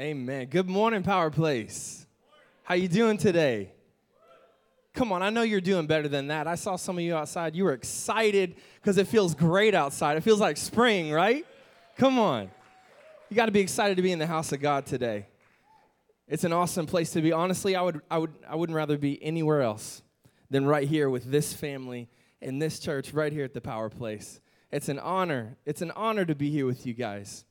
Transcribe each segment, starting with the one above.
Amen. Good morning, Power Place. How you doing today? Come on, I know you're doing better than that. I saw some of you outside. You were excited because it feels great outside. It feels like spring, right? Come on. You got to be excited to be in the house of God today. It's an awesome place to be. Honestly, I would I would I wouldn't rather be anywhere else than right here with this family in this church right here at the Power Place. It's an honor. It's an honor to be here with you guys.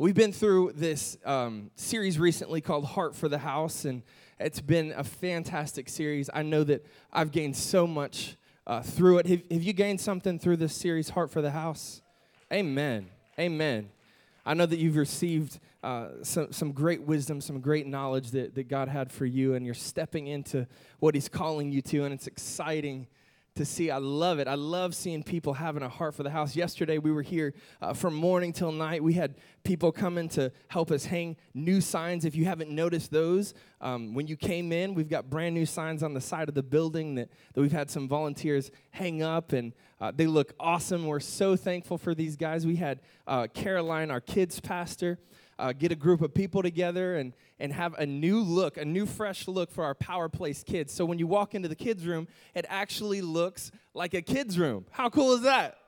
We've been through this um, series recently called Heart for the House, and it's been a fantastic series. I know that I've gained so much uh, through it. Have, have you gained something through this series, Heart for the House? Amen. Amen. I know that you've received uh, some, some great wisdom, some great knowledge that, that God had for you, and you're stepping into what He's calling you to, and it's exciting to see. I love it. I love seeing people having a heart for the house. Yesterday, we were here uh, from morning till night. We had people coming to help us hang new signs. If you haven't noticed those, um, when you came in, we've got brand new signs on the side of the building that, that we've had some volunteers hang up, and uh, they look awesome. We're so thankful for these guys. We had uh, Caroline, our kids' pastor uh, get a group of people together and, and have a new look, a new fresh look for our Power Place kids. So when you walk into the kids' room, it actually looks like a kids' room. How cool is that?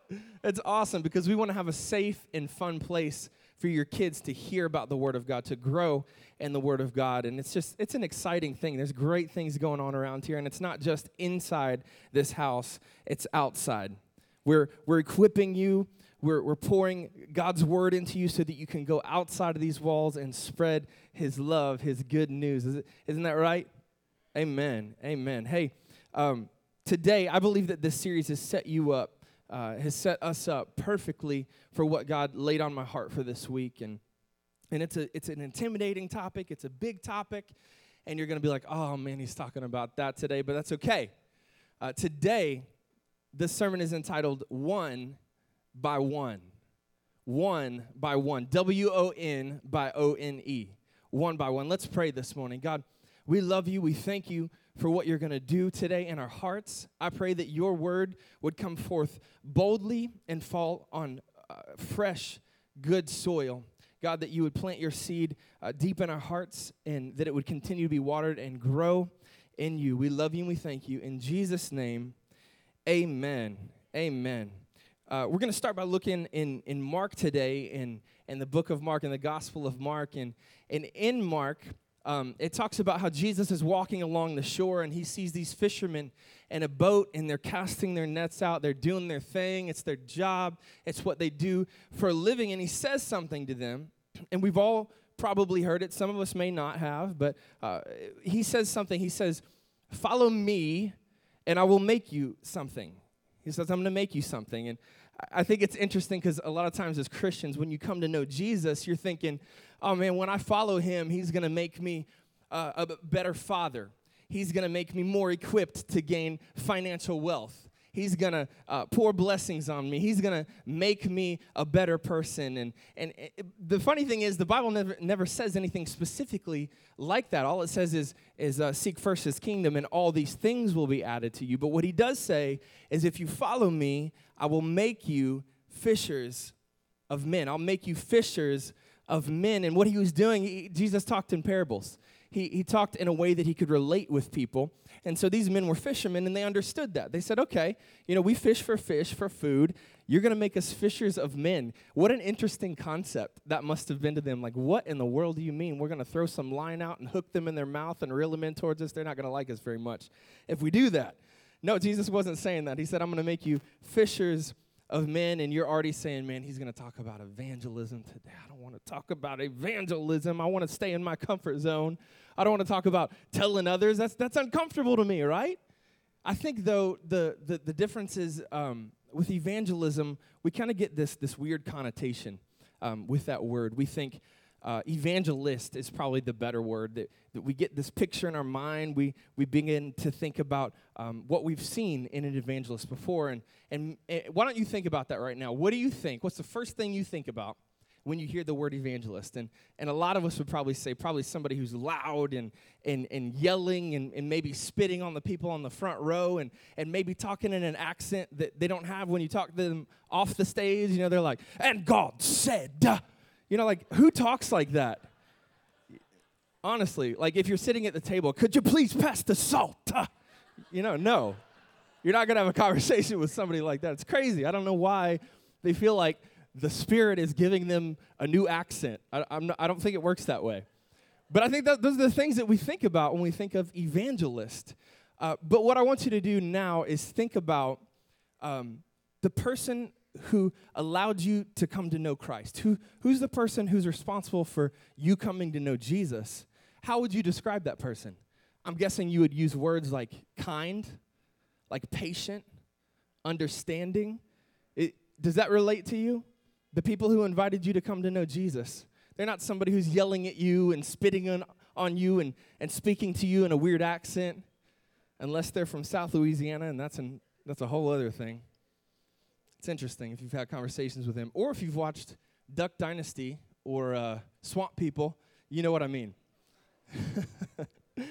It's awesome because we want to have a safe and fun place for your kids to hear about the Word of God, to grow in the Word of God. And it's just, it's an exciting thing. There's great things going on around here. And it's not just inside this house, it's outside. We're, we're equipping you we're, we're pouring God's word into you so that you can go outside of these walls and spread his love, his good news. Is it, isn't that right? Amen. Amen. Hey, um, today I believe that this series has set you up, uh, has set us up perfectly for what God laid on my heart for this week. And, and it's, a, it's an intimidating topic, it's a big topic, and you're going to be like, oh man, he's talking about that today, but that's okay. Uh, today, this sermon is entitled One by one. One by one. W O N by O N E. One by one. Let's pray this morning. God, we love you. We thank you for what you're going to do today in our hearts. I pray that your word would come forth boldly and fall on uh, fresh, good soil. God, that you would plant your seed uh, deep in our hearts and that it would continue to be watered and grow in you. We love you and we thank you. In Jesus' name, amen. Amen. Uh, we're going to start by looking in, in Mark today, in, in the book of Mark, in the Gospel of Mark. And, and in Mark, um, it talks about how Jesus is walking along the shore and he sees these fishermen in a boat and they're casting their nets out. They're doing their thing, it's their job, it's what they do for a living. And he says something to them, and we've all probably heard it. Some of us may not have, but uh, he says something. He says, Follow me, and I will make you something. He says, I'm going to make you something. And I think it's interesting because a lot of times as Christians, when you come to know Jesus, you're thinking, oh man, when I follow him, he's going to make me uh, a better father. He's going to make me more equipped to gain financial wealth. He's going to uh, pour blessings on me. He's going to make me a better person. And, and it, the funny thing is, the Bible never, never says anything specifically like that. All it says is, is uh, seek first his kingdom, and all these things will be added to you. But what he does say is, if you follow me, I will make you fishers of men. I'll make you fishers of men. And what he was doing, he, Jesus talked in parables he, he talked in a way that he could relate with people. And so these men were fishermen and they understood that. They said, okay, you know, we fish for fish, for food. You're going to make us fishers of men. What an interesting concept that must have been to them. Like, what in the world do you mean? We're going to throw some line out and hook them in their mouth and reel them in towards us? They're not going to like us very much if we do that. No, Jesus wasn't saying that. He said, I'm going to make you fishers of men, and you're already saying, man, he's going to talk about evangelism today. I don't want to talk about evangelism. I want to stay in my comfort zone. I don't want to talk about telling others. That's, that's uncomfortable to me, right? I think, though, the, the, the difference is um, with evangelism, we kind of get this, this weird connotation um, with that word. We think, uh, evangelist is probably the better word that, that we get this picture in our mind. We, we begin to think about um, what we've seen in an evangelist before. And, and, and why don't you think about that right now? What do you think? What's the first thing you think about when you hear the word evangelist? And, and a lot of us would probably say probably somebody who's loud and, and, and yelling and, and maybe spitting on the people on the front row and, and maybe talking in an accent that they don't have when you talk to them off the stage. You know they're like and god said you know, like, who talks like that? Honestly, like if you're sitting at the table, could you please pass the salt? Uh, you know, no. You're not going to have a conversation with somebody like that. It's crazy. I don't know why they feel like the Spirit is giving them a new accent. I, not, I don't think it works that way. But I think that those are the things that we think about when we think of evangelist. Uh, but what I want you to do now is think about um, the person who allowed you to come to know Christ. Who, who's the person who's responsible for you coming to know Jesus? How would you describe that person? I'm guessing you would use words like kind, like patient, understanding. It, does that relate to you? The people who invited you to come to know Jesus. They're not somebody who's yelling at you and spitting on, on you and, and speaking to you in a weird accent, unless they're from South Louisiana, and that's, an, that's a whole other thing. It's interesting if you've had conversations with him or if you've watched Duck Dynasty or uh, Swamp People, you know what I mean.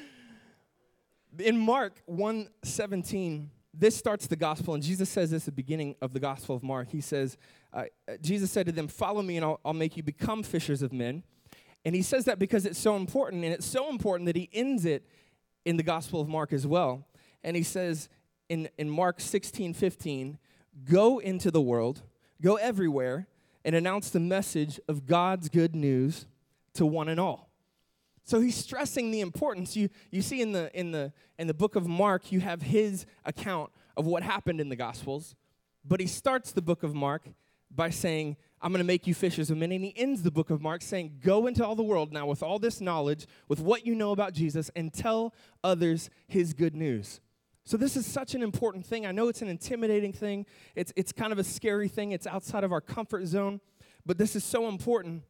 in Mark 1:17, this starts the gospel, and Jesus says this at the beginning of the gospel of Mark. He says, uh, Jesus said to them, Follow me, and I'll, I'll make you become fishers of men. And he says that because it's so important, and it's so important that he ends it in the gospel of Mark as well. And he says in, in Mark 16, 15, Go into the world, go everywhere, and announce the message of God's good news to one and all. So he's stressing the importance. You, you see in the, in, the, in the book of Mark, you have his account of what happened in the Gospels. But he starts the book of Mark by saying, I'm going to make you fishers of men. And he ends the book of Mark saying, Go into all the world now with all this knowledge, with what you know about Jesus, and tell others his good news. So, this is such an important thing. I know it's an intimidating thing, it's, it's kind of a scary thing, it's outside of our comfort zone, but this is so important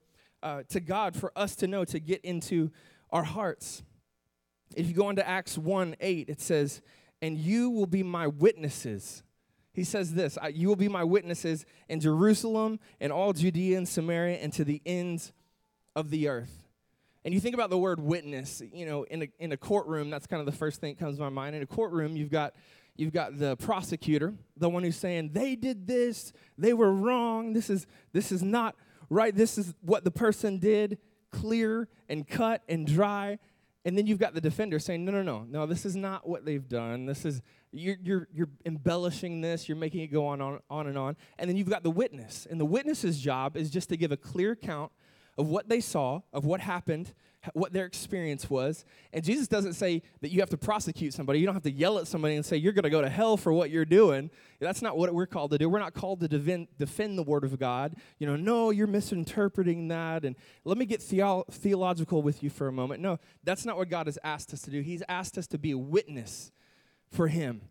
uh, to God for us to know to get into our hearts. If you go into Acts 1 8, it says, And you will be my witnesses. He says this You will be my witnesses in Jerusalem and all Judea and Samaria and to the ends of the earth. And you think about the word witness, you know, in a, in a courtroom, that's kind of the first thing that comes to my mind. In a courtroom, you've got you've got the prosecutor, the one who's saying they did this, they were wrong, this is this is not right? This is what the person did, clear and cut and dry. And then you've got the defender saying, no, no, no, no, this is not what they've done. This is, you're, you're, you're embellishing this, you're making it go on, on, on and on. And then you've got the witness. And the witness's job is just to give a clear account of what they saw, of what happened, what their experience was. And Jesus doesn't say that you have to prosecute somebody. You don't have to yell at somebody and say, you're going to go to hell for what you're doing. That's not what we're called to do. We're not called to defend, defend the Word of God. You know, no, you're misinterpreting that. And let me get theo- theological with you for a moment. No, that's not what God has asked us to do. He's asked us to be a witness for Him.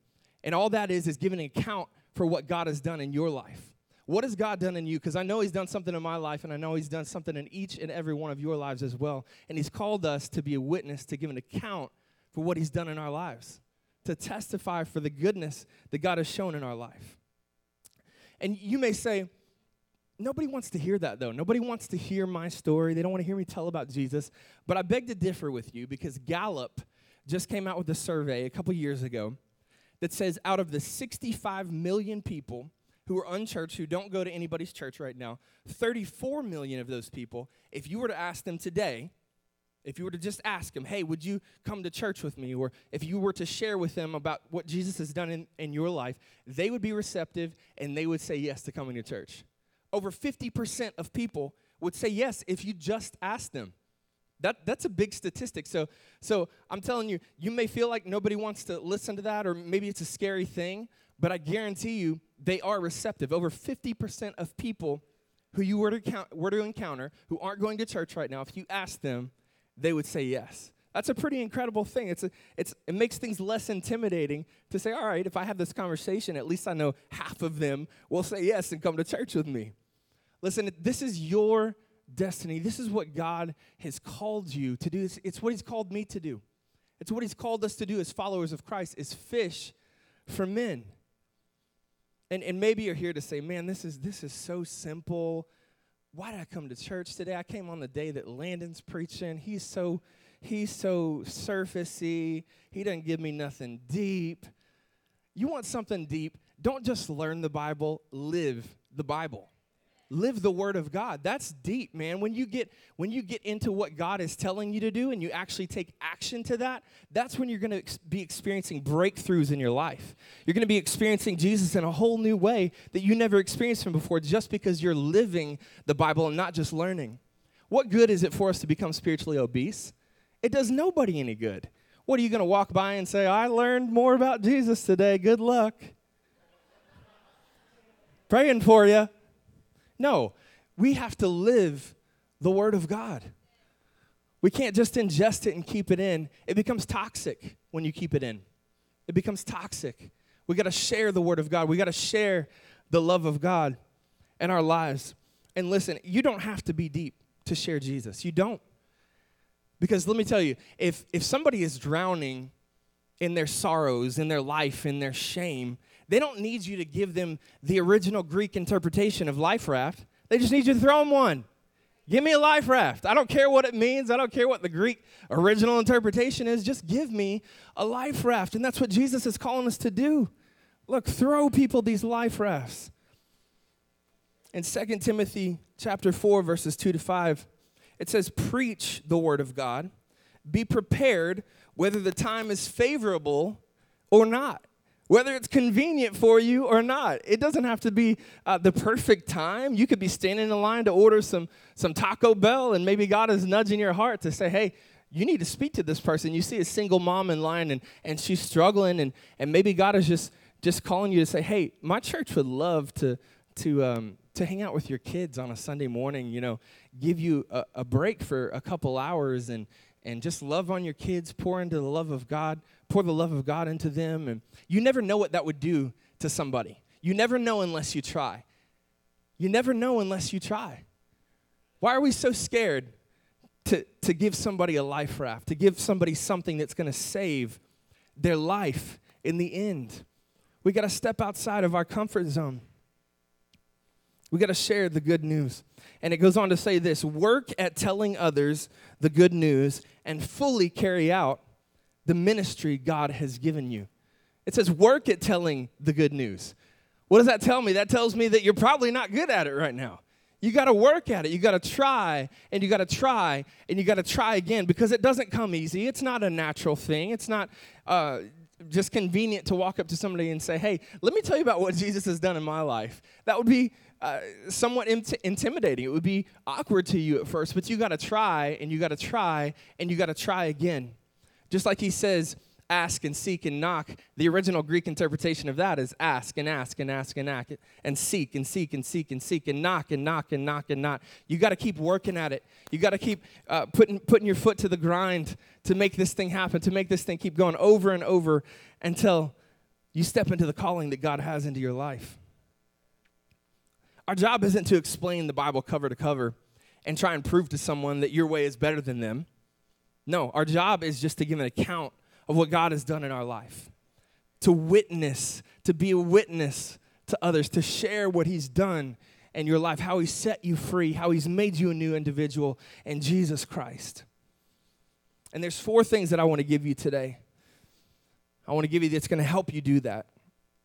And all that is, is giving an account for what God has done in your life. What has God done in you? Because I know He's done something in my life, and I know He's done something in each and every one of your lives as well. And He's called us to be a witness, to give an account for what He's done in our lives, to testify for the goodness that God has shown in our life. And you may say, Nobody wants to hear that, though. Nobody wants to hear my story. They don't want to hear me tell about Jesus. But I beg to differ with you because Gallup just came out with a survey a couple years ago that says out of the 65 million people who are unchurched, who don't go to anybody's church right now, 34 million of those people, if you were to ask them today, if you were to just ask them, hey, would you come to church with me? Or if you were to share with them about what Jesus has done in, in your life, they would be receptive and they would say yes to coming to church. Over 50% of people would say yes if you just asked them. That, that's a big statistic. So, so I'm telling you, you may feel like nobody wants to listen to that, or maybe it's a scary thing, but I guarantee you, they are receptive. Over 50% of people who you were to, count, were to encounter who aren't going to church right now, if you ask them, they would say yes. That's a pretty incredible thing. It's a, it's, it makes things less intimidating to say, all right, if I have this conversation, at least I know half of them will say yes and come to church with me. Listen, this is your destiny. This is what God has called you to do. It's, it's what He's called me to do. It's what He's called us to do as followers of Christ, is fish for men. And, and maybe you're here to say, man, this is, this is so simple. Why did I come to church today? I came on the day that Landon's preaching. He's so, he's so surfacey. He doesn't give me nothing deep. You want something deep? Don't just learn the Bible, live the Bible. Live the word of God. That's deep, man. When you get when you get into what God is telling you to do and you actually take action to that, that's when you're going to ex- be experiencing breakthroughs in your life. You're going to be experiencing Jesus in a whole new way that you never experienced him before just because you're living the Bible and not just learning. What good is it for us to become spiritually obese? It does nobody any good. What are you going to walk by and say, "I learned more about Jesus today. Good luck." Praying for you. No, we have to live the Word of God. We can't just ingest it and keep it in. It becomes toxic when you keep it in. It becomes toxic. We got to share the Word of God. We got to share the love of God in our lives. And listen, you don't have to be deep to share Jesus. You don't. Because let me tell you, if, if somebody is drowning in their sorrows, in their life, in their shame, they don't need you to give them the original Greek interpretation of life raft. They just need you to throw them one. Give me a life raft. I don't care what it means. I don't care what the Greek original interpretation is. Just give me a life raft. And that's what Jesus is calling us to do. Look, throw people these life rafts. In 2 Timothy chapter 4 verses 2 to 5, it says preach the word of God. Be prepared whether the time is favorable or not whether it's convenient for you or not. It doesn't have to be uh, the perfect time. You could be standing in line to order some, some Taco Bell, and maybe God is nudging your heart to say, hey, you need to speak to this person. You see a single mom in line, and, and she's struggling, and, and maybe God is just, just calling you to say, hey, my church would love to, to, um, to hang out with your kids on a Sunday morning, you know, give you a, a break for a couple hours and, and just love on your kids, pour into the love of God, pour the love of God into them. And you never know what that would do to somebody. You never know unless you try. You never know unless you try. Why are we so scared to, to give somebody a life raft, to give somebody something that's going to save their life in the end? We got to step outside of our comfort zone. We got to share the good news. And it goes on to say this work at telling others the good news and fully carry out the ministry God has given you. It says work at telling the good news. What does that tell me? That tells me that you're probably not good at it right now. You got to work at it. You got to try and you got to try and you got to try again because it doesn't come easy. It's not a natural thing. It's not uh, just convenient to walk up to somebody and say, hey, let me tell you about what Jesus has done in my life. That would be uh, somewhat int- intimidating. It would be awkward to you at first, but you got to try and you got to try and you got to try again. Just like he says, ask and seek and knock. The original Greek interpretation of that is ask and ask and ask and ask and seek and seek and seek and seek and knock and knock and knock and knock. You got to keep working at it. You got to keep uh, putting putting your foot to the grind to make this thing happen. To make this thing keep going over and over until you step into the calling that God has into your life. Our job isn't to explain the Bible cover to cover and try and prove to someone that your way is better than them. No, our job is just to give an account of what God has done in our life, to witness, to be a witness to others, to share what He's done in your life, how He set you free, how He's made you a new individual in Jesus Christ. And there's four things that I want to give you today. I want to give you that's going to help you do that.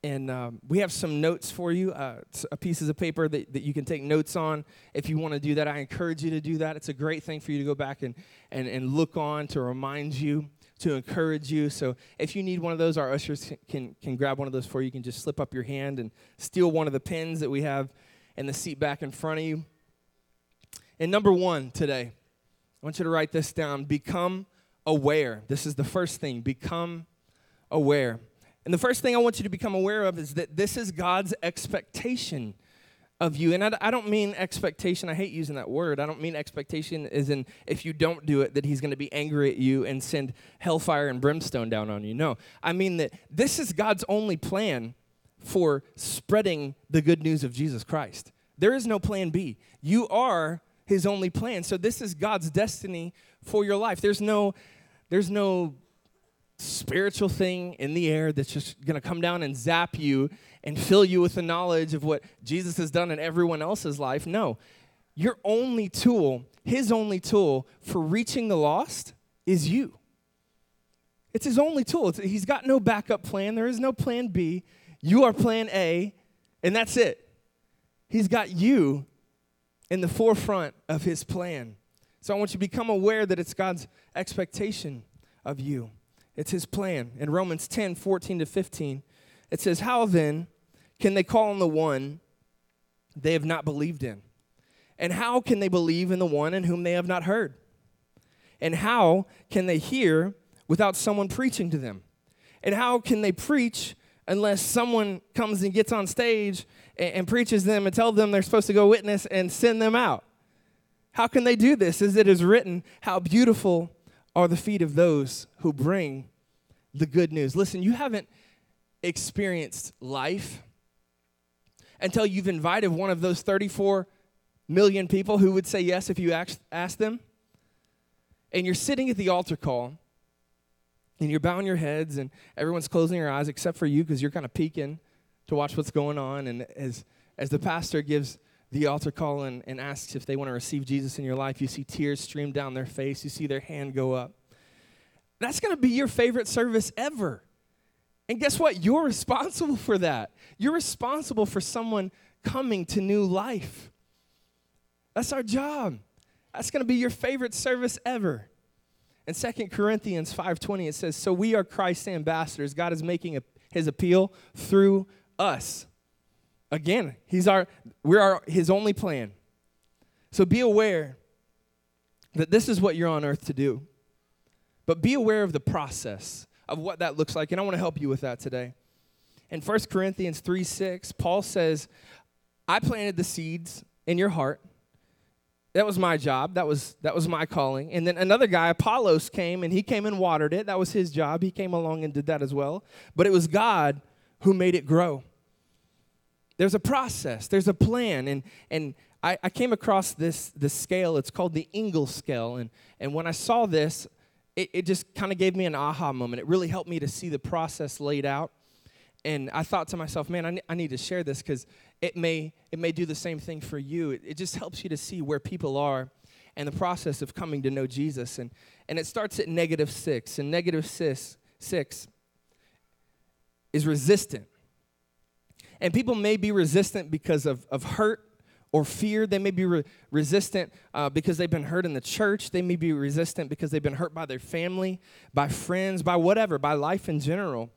And um, we have some notes for you, uh, pieces of paper that, that you can take notes on. If you want to do that, I encourage you to do that. It's a great thing for you to go back and, and, and look on to remind you, to encourage you. So if you need one of those, our ushers can, can grab one of those for you. You can just slip up your hand and steal one of the pins that we have in the seat back in front of you. And number one today, I want you to write this down become aware. This is the first thing become aware. And the first thing I want you to become aware of is that this is God's expectation of you. And I, I, don't mean expectation, I hate using that word. I don't mean expectation as in if you don't do it, that He's going to be angry at you and send hellfire and brimstone down on you. No, I mean that this is God's only plan for spreading the good news of Jesus Christ. There is no plan B. You are His only plan. So this is God's destiny for your life. There's no, there's no spiritual thing in the air that's just going to come down and zap you and fill you with the knowledge of what Jesus has done in everyone else's life. No. Your only tool, his only tool for reaching the lost is you. It's his only tool. It's, he's got no backup plan. There is no plan B. You are plan A, and that's it. He's got you in the forefront of his plan. So I want you to become aware that it's God's expectation of you. It's his plan. In Romans 10 14 to 15, it says, How then can they call on the one they have not believed in? And how can they believe in the one in whom they have not heard? And how can they hear without someone preaching to them? And how can they preach unless someone comes and gets on stage and, and preaches them and tells them they're supposed to go witness and send them out? How can they do this? As it is written, how beautiful are the feet of those who bring the good news. Listen, you haven't experienced life until you've invited one of those 34 million people who would say yes if you asked, them. And you're sitting at the altar call and you're bowing your heads and everyone's closing their eyes except for you because you're kind of peeking to watch what's going on. And as, as the pastor gives the altar call and, and asks if they want to receive Jesus in your life, you see tears stream down their face, you see their hand go up. That's going to be your favorite service ever. And guess what? You're responsible for that. You're responsible for someone coming to new life. That's our job. That's going to be your favorite service ever. In 2 Corinthians 5:20 it says, "So we are Christ's ambassadors. God is making a, his appeal through us." Again, he's our we're our, his only plan. So be aware that this is what you're on earth to do. But be aware of the process of what that looks like, and I want to help you with that today. In 1 Corinthians 3 6, Paul says, I planted the seeds in your heart. That was my job. That was that was my calling. And then another guy, Apollos, came and he came and watered it. That was his job. He came along and did that as well. But it was God who made it grow. There's a process, there's a plan. And, and I, I came across this, this scale. It's called the Engel scale. And, and when I saw this, it, it just kind of gave me an aha moment. It really helped me to see the process laid out. And I thought to myself, man, I, I need to share this because it may, it may do the same thing for you. It, it just helps you to see where people are and the process of coming to know Jesus. And, and it starts at negative six. And negative six, six is resistant. And people may be resistant because of, of hurt or fear. They may be re- resistant uh, because they've been hurt in the church. They may be resistant because they've been hurt by their family, by friends, by whatever, by life in general.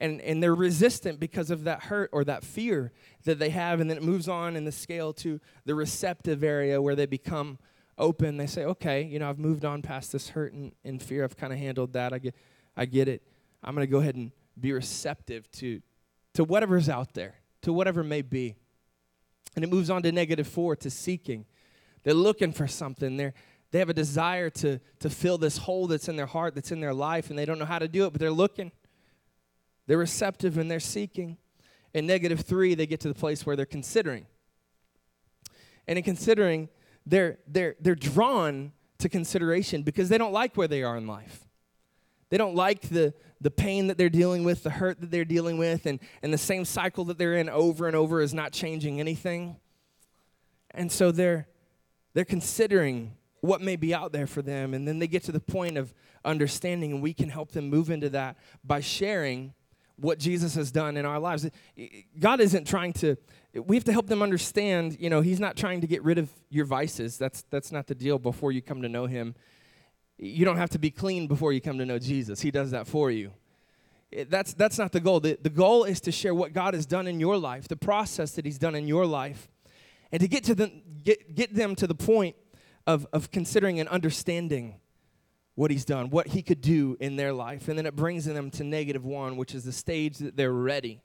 And, and they're resistant because of that hurt or that fear that they have. And then it moves on in the scale to the receptive area where they become open. They say, okay, you know, I've moved on past this hurt and, and fear. I've kind of handled that. I get, I get it. I'm going to go ahead and be receptive to, to whatever's out there to whatever may be. And it moves on to negative four, to seeking. They're looking for something. They're, they have a desire to, to fill this hole that's in their heart, that's in their life, and they don't know how to do it, but they're looking. They're receptive and they're seeking. In negative three, they get to the place where they're considering. And in considering, they're, they're, they're drawn to consideration because they don't like where they are in life. They don't like the, the pain that they're dealing with, the hurt that they're dealing with, and, and the same cycle that they're in over and over is not changing anything. And so they're, they're considering what may be out there for them. And then they get to the point of understanding, and we can help them move into that by sharing what Jesus has done in our lives. God isn't trying to, we have to help them understand, you know, He's not trying to get rid of your vices. That's, that's not the deal before you come to know Him. You don't have to be clean before you come to know Jesus. He does that for you. It, that's, that's not the goal. The, the goal is to share what God has done in your life, the process that He's done in your life, and to get, to the, get, get them to the point of, of considering and understanding what He's done, what He could do in their life. And then it brings them to negative one, which is the stage that they're ready.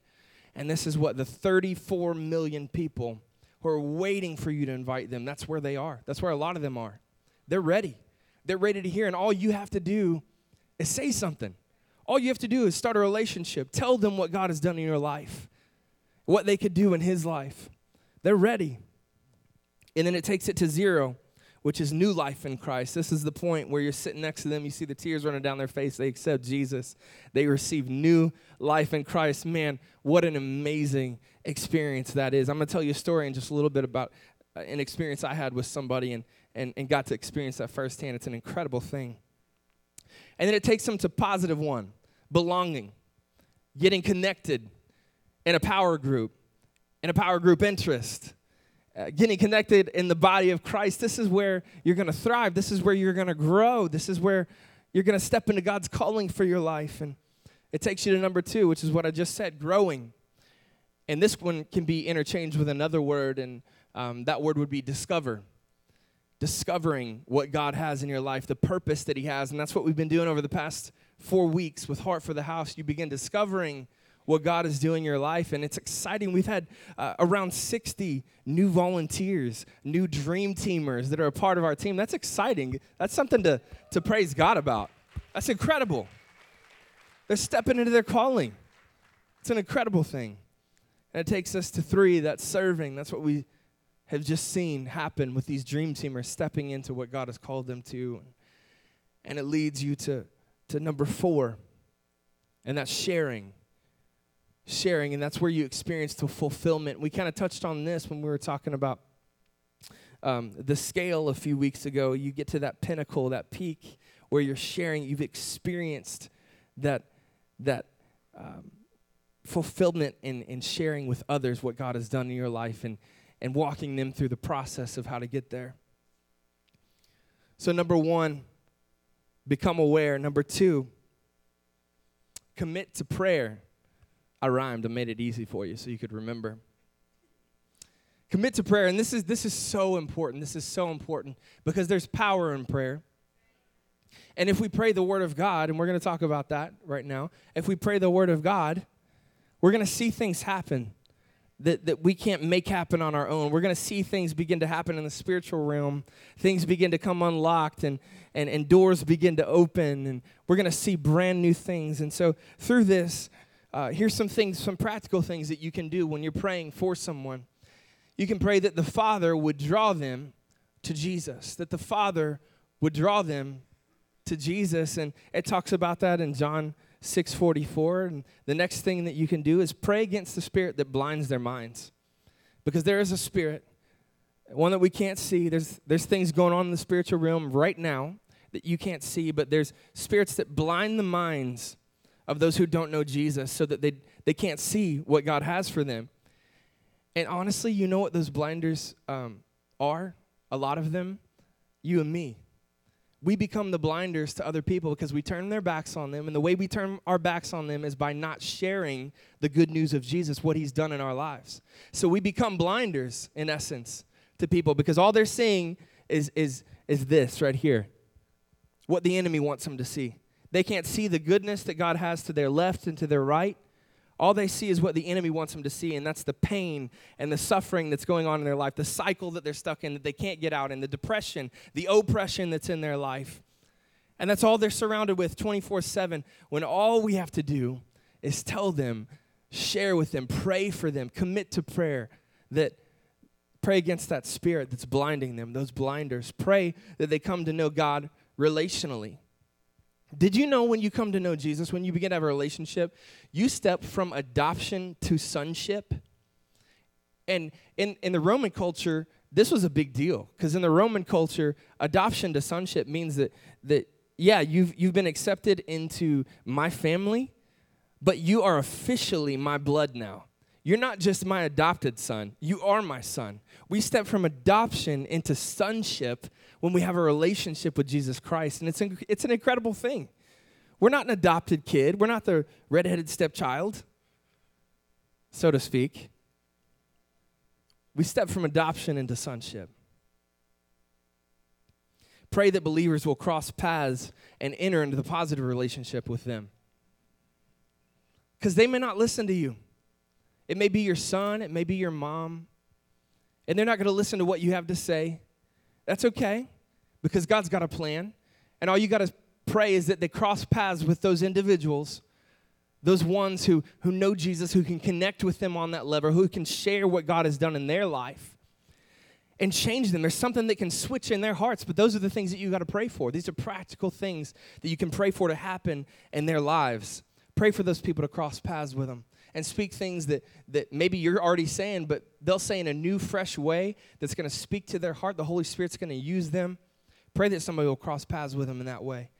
And this is what the 34 million people who are waiting for you to invite them, that's where they are. That's where a lot of them are. They're ready. They're ready to hear, and all you have to do is say something. All you have to do is start a relationship. Tell them what God has done in your life, what they could do in His life. They're ready. And then it takes it to zero, which is new life in Christ. This is the point where you're sitting next to them, you see the tears running down their face. They accept Jesus, they receive new life in Christ. Man, what an amazing experience that is. I'm going to tell you a story in just a little bit about uh, an experience I had with somebody, and and, and got to experience that firsthand. It's an incredible thing. And then it takes them to positive one belonging, getting connected in a power group, in a power group interest. uh, getting connected in the body of Christ, this is where you're going to thrive. This is where you're going to grow. This is where you're going to step into God's calling for your life. And it takes you to number two, which is what I just said growing. And this one can be interchanged with another word, and um, that word would be discover. Discovering what God has in your life, the purpose that He has. And that's what we've been doing over the past four weeks with Heart for the House. You begin discovering what God is doing in your life, and it's exciting. We've had uh, around 60 new volunteers, new dream teamers that are a part of our team. That's exciting. That's something to, to praise God about. That's incredible. They're stepping into their calling. It's an incredible thing. And it takes us to three that's serving. That's what we have just seen happen with these dream teamers stepping into what God has called them to. And it leads you to, to number four, and that's sharing. Sharing, and that's where you experience the fulfillment. We kind of touched on this when we were talking about um, the scale a few weeks ago. You get to that pinnacle, that peak, where you're sharing, you've experienced that, that um, fulfillment in, in sharing with others what God has done in your life and, and walking them through the process of how to get there. So, number one, become aware. Number two, commit to prayer. I rhymed, I made it easy for you so you could remember. Commit to prayer, and this is this is so important. This is so important because there's power in prayer. And if we pray the word of God, and we're going to talk about that right now, if we pray the word of God, we're going to see things happen that, that we can't make happen on our own. We're going to see things begin to happen in the spiritual realm. Things begin to come unlocked and, and, and doors begin to open. And we're going to see brand new things. And so, through this, uh, here's some things, some practical things that you can do when you're praying for someone. You can pray that the Father would draw them to Jesus, that the Father would draw them to Jesus. And it talks about that in John 644 and the next thing that you can do is pray against the spirit that blinds their minds. Because there is a spirit one that we can't see. There's there's things going on in the spiritual realm right now that you can't see but there's spirits that blind the minds of those who don't know jesus so that they they can't see what god has for them. And honestly you know what those blinders um, are? A lot of them? You and me we become the blinders to other people because we turn their backs on them. And the way we turn our backs on them is by not sharing the good news of Jesus, what he's done in our lives. So we become blinders, in essence, to people because all they're seeing is, is, is this right here what the enemy wants them to see. They can't see the goodness that God has to their left and to their right. All they see is what the enemy wants them to see, and that's the pain and the suffering that's going on in their life, the cycle that they're stuck in that they can't get out, and the depression, the oppression that's in their life. And that's all they're surrounded with 24 7, when all we have to do is tell them, share with them, pray for them, commit to prayer, that pray against that spirit that's blinding them, those blinders. Pray that they come to know God relationally. Did you know when you come to know Jesus, when you begin to have a relationship, you step from adoption to sonship? And in, in the Roman culture, this was a big deal because in the Roman culture, adoption to sonship means that, that yeah, you've, you've been accepted into my family, but you are officially my blood now. You're not just my adopted son, you are my son. We step from adoption into sonship when we have a relationship with Jesus Christ. And it's, an, it's an incredible thing. We're not an adopted kid, we're not the redheaded stepchild, so to speak. We step from adoption into sonship. Pray that believers will cross paths and enter into the positive relationship with them. Because they may not listen to you. It may be your son, it may be your mom, and they're not going to listen to what you have to say. That's okay because God's got a plan. And all you got to pray is that they cross paths with those individuals, those ones who, who know Jesus, who can connect with them on that level, who can share what God has done in their life and change them. There's something that can switch in their hearts, but those are the things that you got to pray for. These are practical things that you can pray for to happen in their lives. Pray for those people to cross paths with them and speak things that, that maybe you're already saying, but they'll say in a new, fresh way that's going to speak to their heart. The Holy Spirit's going to use them Pray that somebody will cross paths with them in that way.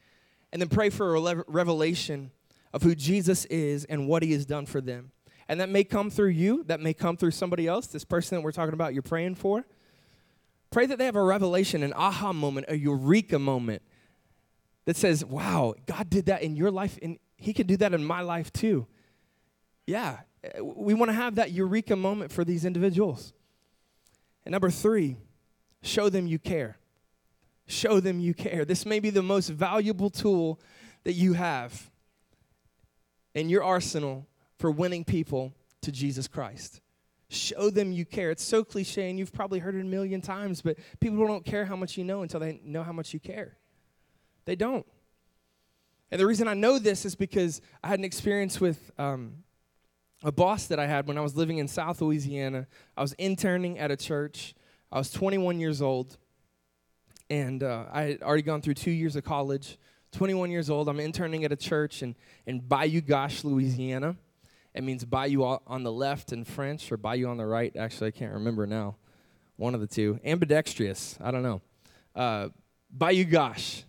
And then pray for a revelation of who Jesus is and what he has done for them. And that may come through you, that may come through somebody else, this person that we're talking about, you're praying for. Pray that they have a revelation, an aha moment, a eureka moment that says, wow, God did that in your life, and He can do that in my life too. Yeah, we want to have that eureka moment for these individuals. And number three, show them you care. Show them you care. This may be the most valuable tool that you have in your arsenal for winning people to Jesus Christ. Show them you care. It's so cliche, and you've probably heard it a million times, but people don't care how much you know until they know how much you care. They don't. And the reason I know this is because I had an experience with um, a boss that I had when I was living in South Louisiana. I was interning at a church. I was 21 years old, and uh, I had already gone through two years of college. 21 years old. I'm interning at a church in, in Bayou Gauche, Louisiana. It means Bayou on the left in French or Bayou on the right. Actually, I can't remember now. One of the two. Ambidextrous. I don't know. Uh, Bayou Gauche.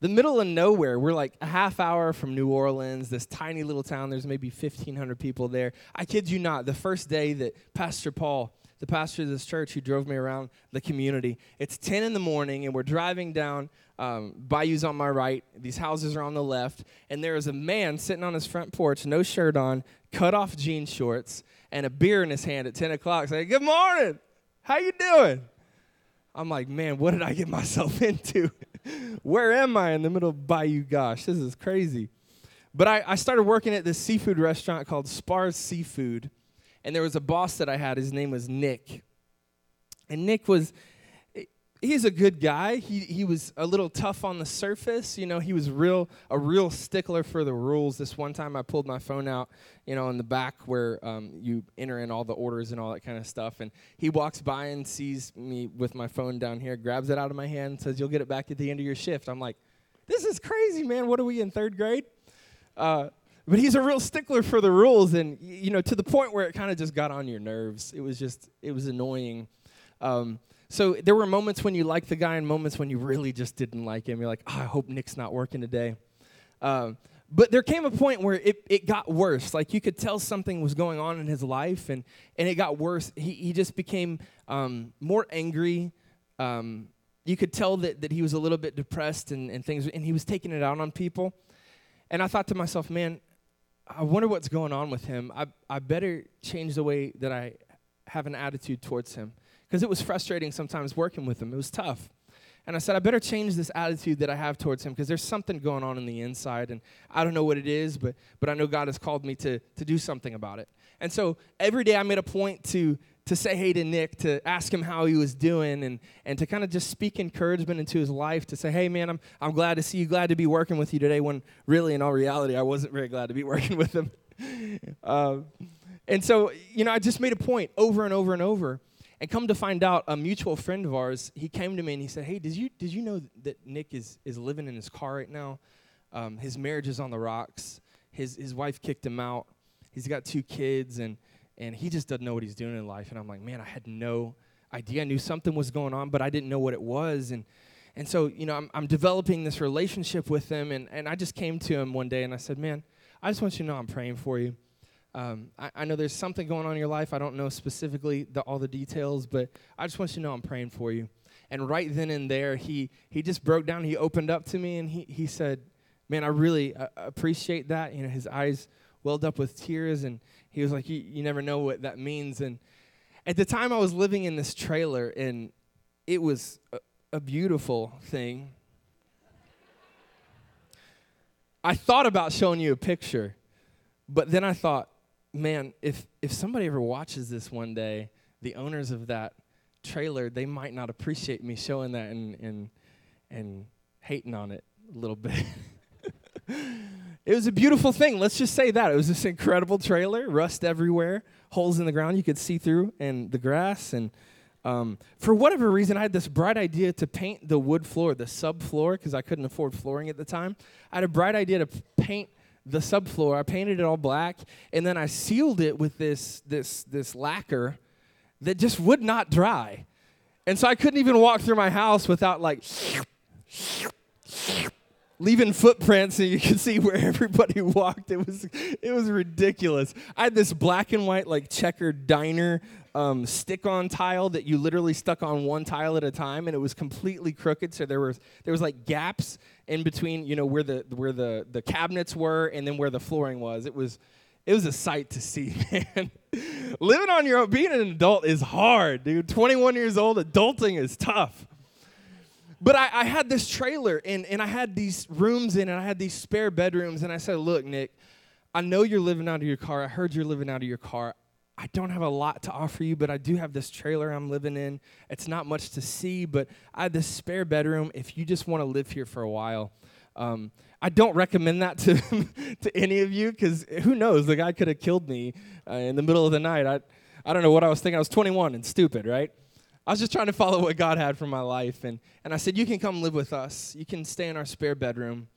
The middle of nowhere. We're like a half hour from New Orleans, this tiny little town. There's maybe 1,500 people there. I kid you not. The first day that Pastor Paul the pastor of this church who drove me around the community. It's 10 in the morning, and we're driving down um, Bayou's on my right, these houses are on the left, and there is a man sitting on his front porch, no shirt on, cut off jean shorts, and a beer in his hand at 10 o'clock saying, Good morning, how you doing? I'm like, man, what did I get myself into? Where am I in the middle of Bayou? Gosh, this is crazy. But I, I started working at this seafood restaurant called Spahr's Seafood and there was a boss that I had. His name was Nick. And Nick was, he's a good guy. He, he was a little tough on the surface. You know, he was real a real stickler for the rules. This one time I pulled my phone out, you know, in the back where um, you enter in all the orders and all that kind of stuff. And he walks by and sees me with my phone down here, grabs it out of my hand, and says, You'll get it back at the end of your shift. I'm like, This is crazy, man. What are we in third grade? Uh, but he's a real stickler for the rules, and you know, to the point where it kind of just got on your nerves. It was just, it was annoying. Um, so there were moments when you liked the guy, and moments when you really just didn't like him. You're like, oh, I hope Nick's not working today. Um, but there came a point where it, it got worse. Like you could tell something was going on in his life, and, and it got worse. He, he just became um, more angry. Um, you could tell that, that he was a little bit depressed and, and things, and he was taking it out on people. And I thought to myself, man, I wonder what's going on with him. I, I better change the way that I have an attitude towards him. Because it was frustrating sometimes working with him, it was tough. And I said, I better change this attitude that I have towards him because there's something going on in the inside. And I don't know what it is, but, but I know God has called me to, to do something about it. And so every day I made a point to, to say hey to Nick, to ask him how he was doing, and, and to kind of just speak encouragement into his life, to say, hey, man, I'm, I'm glad to see you, glad to be working with you today, when really, in all reality, I wasn't very glad to be working with him. uh, and so, you know, I just made a point over and over and over. And come to find out, a mutual friend of ours, he came to me and he said, hey, did you, did you know that Nick is, is living in his car right now? Um, his marriage is on the rocks. His, his wife kicked him out. He's got two kids, and and he just doesn't know what he's doing in life. And I'm like, man, I had no idea. I knew something was going on, but I didn't know what it was. And and so, you know, I'm, I'm developing this relationship with him. And, and I just came to him one day and I said, man, I just want you to know I'm praying for you. Um, I, I, know there's something going on in your life. I don't know specifically the, all the details, but I just want you to know I'm praying for you. And right then and there, he, he just broke down. He opened up to me and he, he said, man, I really uh, appreciate that. You know, his eyes welled up with tears and he was like, you, never know what that means. And at the time, I was living in this trailer, and it was a, a beautiful thing. I thought about showing you a picture, but then I thought, man, if, if somebody ever watches this one day, the owners of that trailer, they might not appreciate me showing that and, and, and hating on it a little bit. it was a beautiful thing. Let's just say that. It was this incredible trailer, rust everywhere, holes in the ground you could see through, and the grass. And um, for whatever reason, I had this bright idea to paint the wood floor, the subfloor, because I couldn't afford flooring at the time. I had a bright idea to paint the subfloor. I painted it all black, and then I sealed it with this, this, this lacquer that just would not dry. And so I couldn't even walk through my house without like leaving footprints and you could see where everybody walked. It was it was ridiculous. I had this black and white like checkered diner um, stick-on tile that you literally stuck on one tile at a time, and it was completely crooked. So there was there was like gaps in between, you know, where the where the the cabinets were and then where the flooring was. It was it was a sight to see, man. Living on your own, being an adult is hard, dude. 21 years old, adulting is tough. But I, I, had this trailer and, and I had these rooms in and I had these spare bedrooms. And I said, Look, Nick, I know you're living out of your car. I heard you're living out of your car. I don't have a lot to offer you, but I do have this trailer I'm living in. It's not much to see, but I have this spare bedroom if you just want to live here for a while. Um, I don't recommend that to, to any of you because who knows? The guy could have killed me uh, in the middle of the night. I, I don't know what I was thinking. I was 21 and stupid, right? I was just trying to follow what God had for my life. And, and I said, You can come live with us. You can stay in our spare bedroom.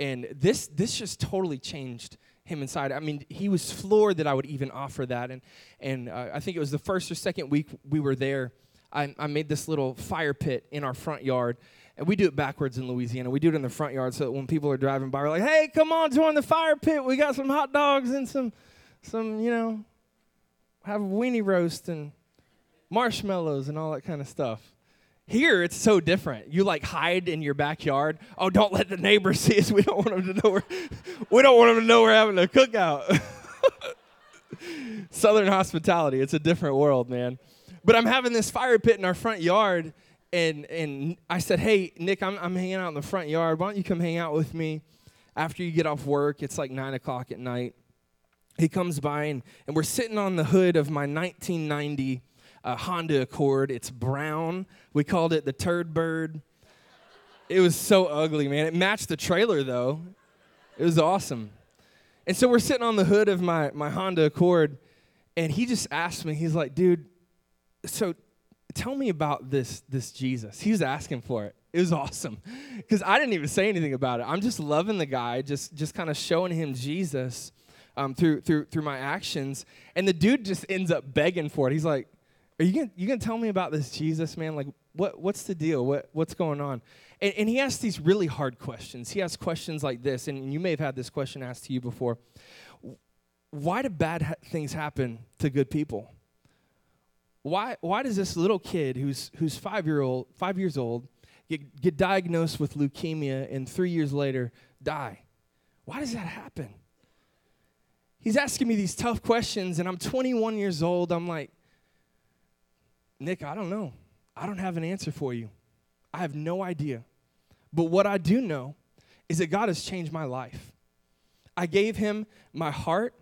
And this, this just totally changed him inside. I mean, he was floored that I would even offer that. And, and uh, I think it was the first or second week we were there. I, I made this little fire pit in our front yard. And we do it backwards in Louisiana. We do it in the front yard so that when people are driving by, we're like, hey, come on, join the fire pit. We got some hot dogs and some, some you know, have a weenie roast and marshmallows and all that kind of stuff. Here, it's so different. You like hide in your backyard. Oh, don't let the neighbors see us. We don't want them to know we're, we don't want them to know we're having a cookout. Southern hospitality, it's a different world, man. But I'm having this fire pit in our front yard, and and I said, hey, Nick, I'm, I'm hanging out in the front yard. Why don't you come hang out with me after you get off work? It's like 9 o'clock at night. He comes by, and, and we're sitting on the hood of my 1990 a Honda Accord. It's brown. We called it the Turd Bird. It was so ugly, man. It matched the trailer though. It was awesome. And so we're sitting on the hood of my, my Honda Accord, and he just asked me, he's like, dude, so tell me about this, this Jesus. He was asking for it. It was awesome. Because I didn't even say anything about it. I'm just loving the guy, just just kind of showing him Jesus um, through through through my actions. And the dude just ends up begging for it. He's like, are you gonna you gonna tell me about this Jesus, man? Like, what what's the deal? What what's going on? And, and he asks these really hard questions. He asks questions like this, and you may have had this question asked to you before. Why do bad ha- things happen to good people? Why why does this little kid who's who's five year old five years old get, get diagnosed with leukemia and three years later die? Why does that happen? He's asking me these tough questions, and I'm 21 years old. I'm like, Nick, I don't know. I don't have an answer for you. I have no idea. But what I do know is that God has changed my life. I gave him my heart,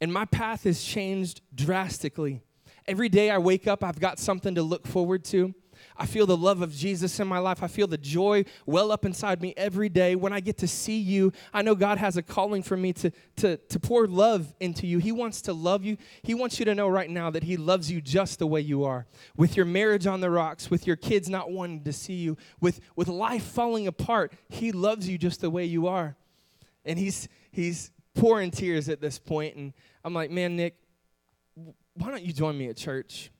and my path has changed drastically. Every day I wake up, I've got something to look forward to. I feel the love of Jesus in my life. I feel the joy well up inside me every day. When I get to see you, I know God has a calling for me to, to, to pour love into you. He wants to love you. He wants you to know right now that He loves you just the way you are. With your marriage on the rocks, with your kids not wanting to see you, with, with life falling apart, He loves you just the way you are. And He's, he's pouring tears at this point, And I'm like, man, Nick, why don't you join me at church?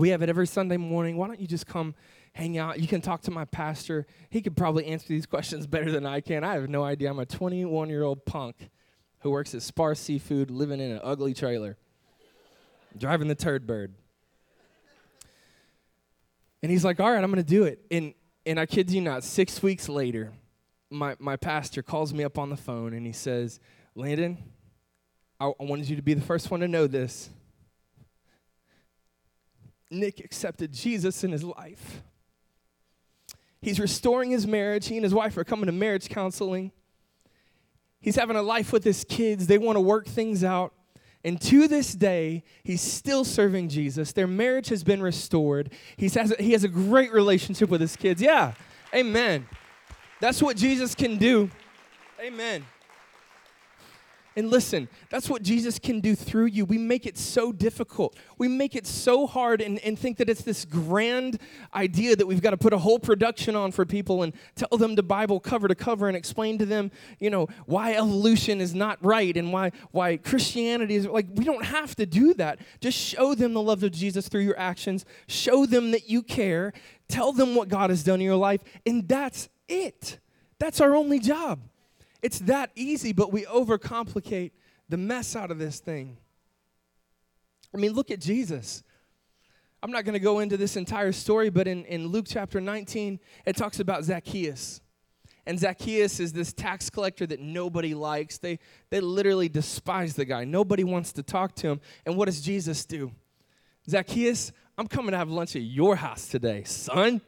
We have it every Sunday morning. Why don't you just come hang out? You can talk to my pastor. He could probably answer these questions better than I can. I have no idea. I'm a 21 year old punk who works at Spahr's Seafood, living in an ugly trailer, driving the turd bird. And he's like, All right, I'm going to do it. And, and I kid you not, six weeks later, my, my pastor calls me up on the phone and he says, Landon, I, I wanted you to be the first one to know this. Nick accepted Jesus in his life. He's restoring his marriage. He and his wife are coming to marriage counseling. He's having a life with his kids. They want to work things out. And to this day, he's still serving Jesus. Their marriage has been restored. He's has a, he has a great relationship with his kids. Yeah, amen. That's what Jesus can do. Amen. And listen, that's what Jesus can do through you. We make it so difficult. We make it so hard and, and think that it's this grand idea that we've got to put a whole production on for people and tell them the Bible cover to cover and explain to them, you know, why evolution is not right and why, why Christianity is like, we don't have to do that. Just show them the love of Jesus through your actions, show them that you care, tell them what God has done in your life, and that's it. That's our only job. It's that easy, but we overcomplicate the mess out of this thing. I mean, look at Jesus. I'm not going to go into this entire story, but in, in Luke chapter 19, it talks about Zacchaeus. And Zacchaeus is this tax collector that nobody likes. They, they literally despise the guy. Nobody wants to talk to him. And what does Jesus do? Zacchaeus, I'm coming to have lunch at your house today, son.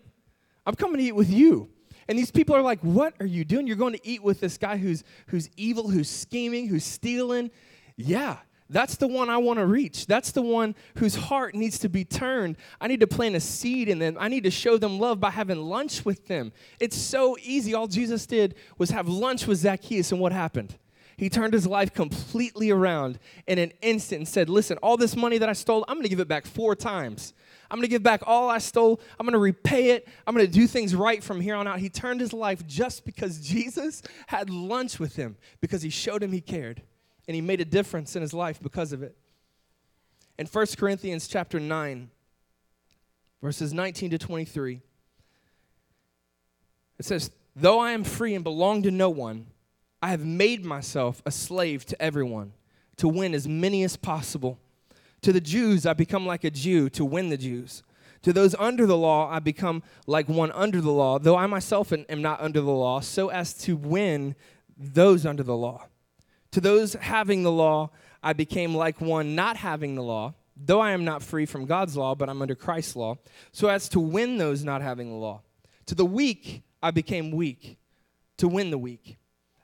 I'm coming to eat with you. And these people are like, What are you doing? You're going to eat with this guy who's, who's evil, who's scheming, who's stealing. Yeah, that's the one I want to reach. That's the one whose heart needs to be turned. I need to plant a seed in them. I need to show them love by having lunch with them. It's so easy. All Jesus did was have lunch with Zacchaeus, and what happened? He turned his life completely around in an instant and said, Listen, all this money that I stole, I'm going to give it back four times. I'm going to give back all I stole. I'm going to repay it. I'm going to do things right from here on out. He turned his life just because Jesus had lunch with him, because he showed him he cared. And he made a difference in his life because of it. In 1 Corinthians chapter 9, verses 19 to 23, it says, Though I am free and belong to no one, I have made myself a slave to everyone to win as many as possible. To the Jews, I become like a Jew to win the Jews. To those under the law, I become like one under the law, though I myself am not under the law, so as to win those under the law. To those having the law, I became like one not having the law, though I am not free from God's law, but I'm under Christ's law, so as to win those not having the law. To the weak, I became weak to win the weak.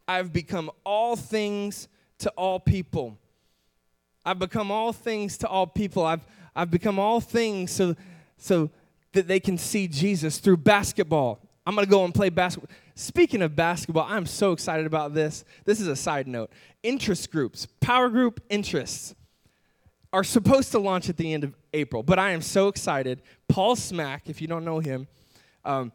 I've become all things to all people I've become all things to all people. I've, I've become all things so, so that they can see Jesus through basketball. I'm going to go and play basketball. Speaking of basketball, I'm so excited about this. This is a side note. Interest groups, power group interests, are supposed to launch at the end of April, but I am so excited. Paul Smack, if you don't know him, um,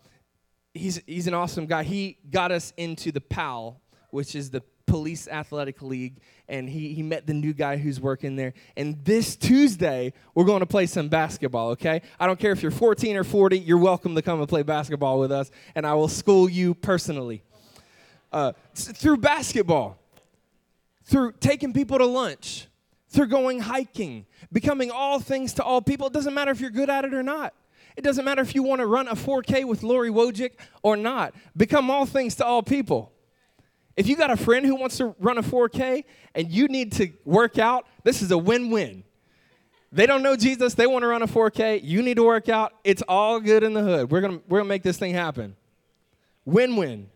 he's, he's an awesome guy. He got us into the PAL, which is the police athletic league and he, he met the new guy who's working there. And this tuesday we're going to play some basketball okay? I don't care if you're 14 or 40 you're welcome to come and play basketball with us and i will school you personally. Uh, through basketball through taking people to lunch through going hiking becoming all things to all people it doesn't matter if you're good at it or not. It doesn't matter if you want to run a 4k with lori wojcik or not. Become all things to all people if you got a friend who wants to run a 4K and you need to work out, this is a win win. They don't know Jesus, they want to run a 4K, you need to work out, it's all good in the hood. We're going we're to make this thing happen. Win win.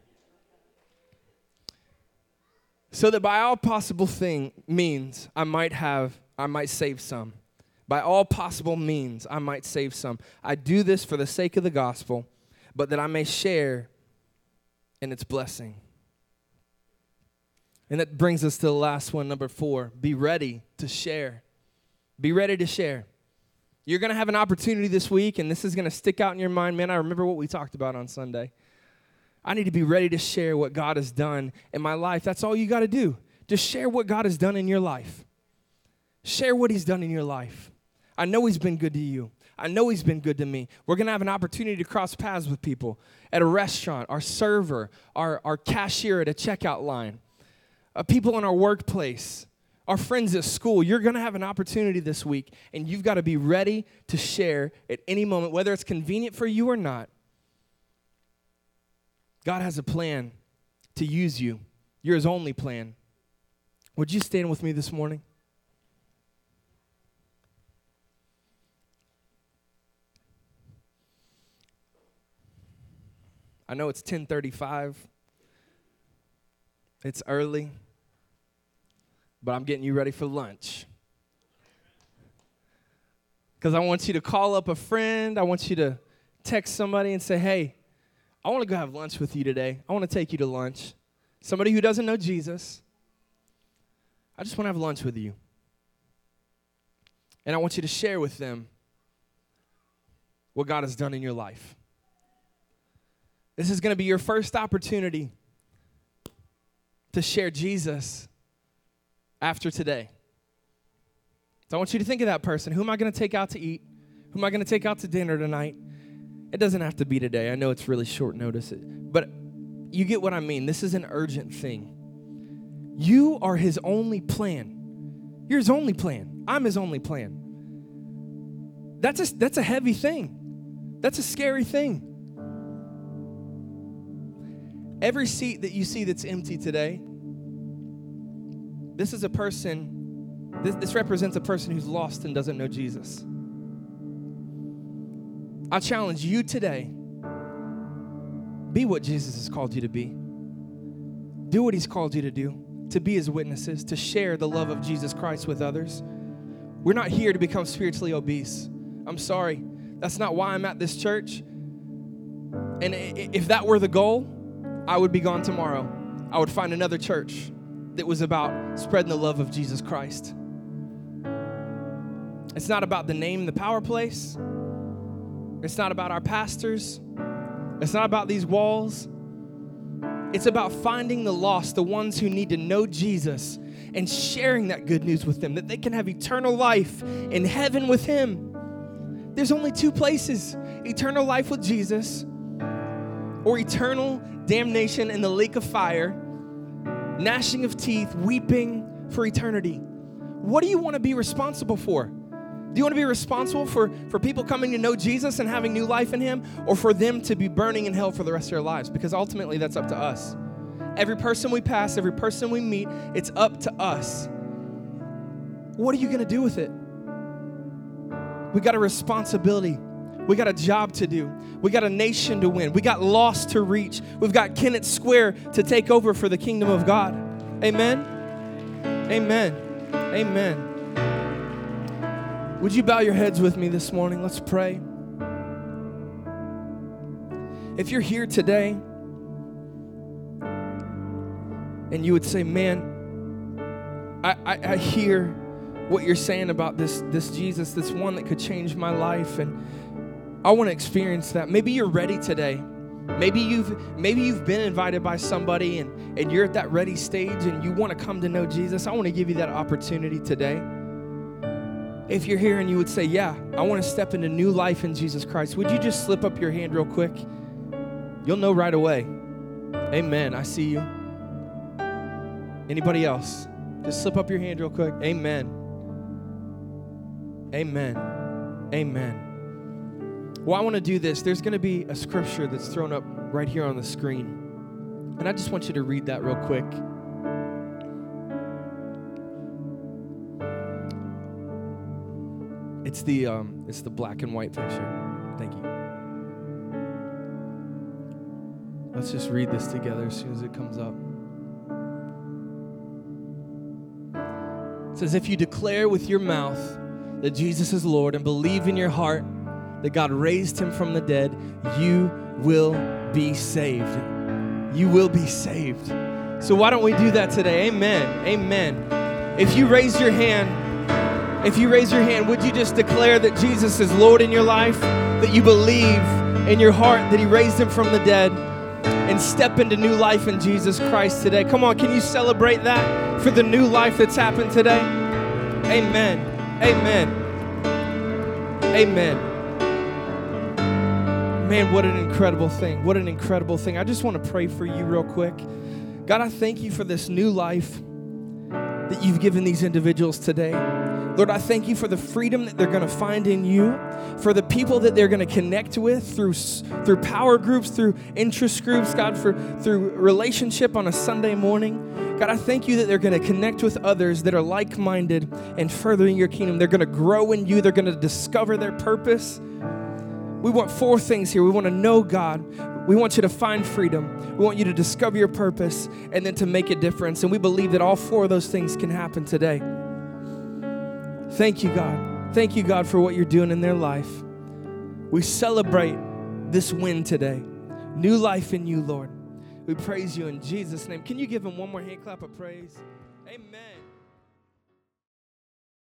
So that by all possible thing means I might have I might save some. By all possible means I might save some. I do this for the sake of the gospel, but that I may share in its blessing. And that brings us to the last one, number four be ready to share. Be ready to share. You're going to have an opportunity this week, and this is going to stick out in your mind. Man, I remember what we talked about on Sunday. I need to be ready to share what God has done in my life. That's all you got to do. Just share what God has done in your life. Share what He's done in your life. I know He's been good to you. I know He's been good to me. We're going to have an opportunity to cross paths with people at a restaurant, our server, our, our cashier at a checkout line uh, people in our workplace, our friends at school. You're going to have an opportunity this week, and you've got to be ready to share at any moment, whether it's convenient for you or not. God has a plan to use you, you're His only plan. Would you stand with me this morning? I know it's 10:35. It's early but I'm getting you ready for lunch. Because I want you to call up a friend. I want you to text somebody and say, hey, I want to go have lunch with you today. I want to take you to lunch. Somebody who doesn't know Jesus. I just want to have lunch with you. And I want you to share with them what God has done in your life. This is going to be your first opportunity to share Jesus after today. So I want you to think of that person. Who am I going to take out to eat? Who am I going to take out to dinner tonight? It doesn't have to be today. I know it's really short notice. But you get what I mean. This is an urgent thing. You are his only plan. You're his only plan. I'm his only plan. That's a, that's a heavy thing. That's a scary thing. Every seat that you see that's empty today, this is a person, this, this represents a person who's lost and doesn't know Jesus. I challenge you today be what Jesus has called you to be. Do what he's called you to do, to be his witnesses, to share the love of Jesus Christ with others. We're not here to become spiritually obese. I'm sorry. That's not why I'm at this church. And if that were the goal, I would be gone tomorrow. I would find another church that was about spreading the love of Jesus Christ. It's not about the name, the power place. It's not about our pastors. It's not about these walls. It's about finding the lost, the ones who need to know Jesus, and sharing that good news with them, that they can have eternal life in heaven with Him. There's only two places eternal life with Jesus, or eternal damnation in the lake of fire, gnashing of teeth, weeping for eternity. What do you want to be responsible for? Do you want to be responsible for, for people coming to know Jesus and having new life in Him, or for them to be burning in hell for the rest of their lives? Because ultimately, that's up to us. Every person we pass, every person we meet, it's up to us. What are you going to do with it? We got a responsibility. We got a job to do. We got a nation to win. We got lost to reach. We've got Kennett Square to take over for the kingdom of God. Amen. Amen. Amen. Would you bow your heads with me this morning? Let's pray. If you're here today and you would say, Man, I, I, I, hear what you're saying about this, this Jesus, this one that could change my life, and I want to experience that. Maybe you're ready today. Maybe you've maybe you've been invited by somebody and, and you're at that ready stage and you want to come to know Jesus. I want to give you that opportunity today. If you're here and you would say, Yeah, I want to step into new life in Jesus Christ, would you just slip up your hand real quick? You'll know right away. Amen. I see you. Anybody else? Just slip up your hand real quick. Amen. Amen. Amen. Well, I want to do this. There's going to be a scripture that's thrown up right here on the screen. And I just want you to read that real quick. It's the um, it's the black and white picture. Thank you. Let's just read this together as soon as it comes up. It says, If you declare with your mouth that Jesus is Lord and believe in your heart that God raised him from the dead, you will be saved. You will be saved. So, why don't we do that today? Amen. Amen. If you raise your hand, if you raise your hand, would you just declare that Jesus is Lord in your life, that you believe in your heart that He raised Him from the dead, and step into new life in Jesus Christ today? Come on, can you celebrate that for the new life that's happened today? Amen. Amen. Amen. Man, what an incredible thing. What an incredible thing. I just want to pray for you real quick. God, I thank you for this new life that you've given these individuals today. Lord, I thank you for the freedom that they're going to find in you, for the people that they're going to connect with through, through power groups, through interest groups, God, for, through relationship on a Sunday morning. God, I thank you that they're going to connect with others that are like minded and furthering your kingdom. They're going to grow in you, they're going to discover their purpose. We want four things here. We want to know God. We want you to find freedom. We want you to discover your purpose and then to make a difference. And we believe that all four of those things can happen today. Thank you, God. Thank you, God, for what you're doing in their life. We celebrate this win today. New life in you, Lord. We praise you in Jesus' name. Can you give him one more hand clap of praise? Amen.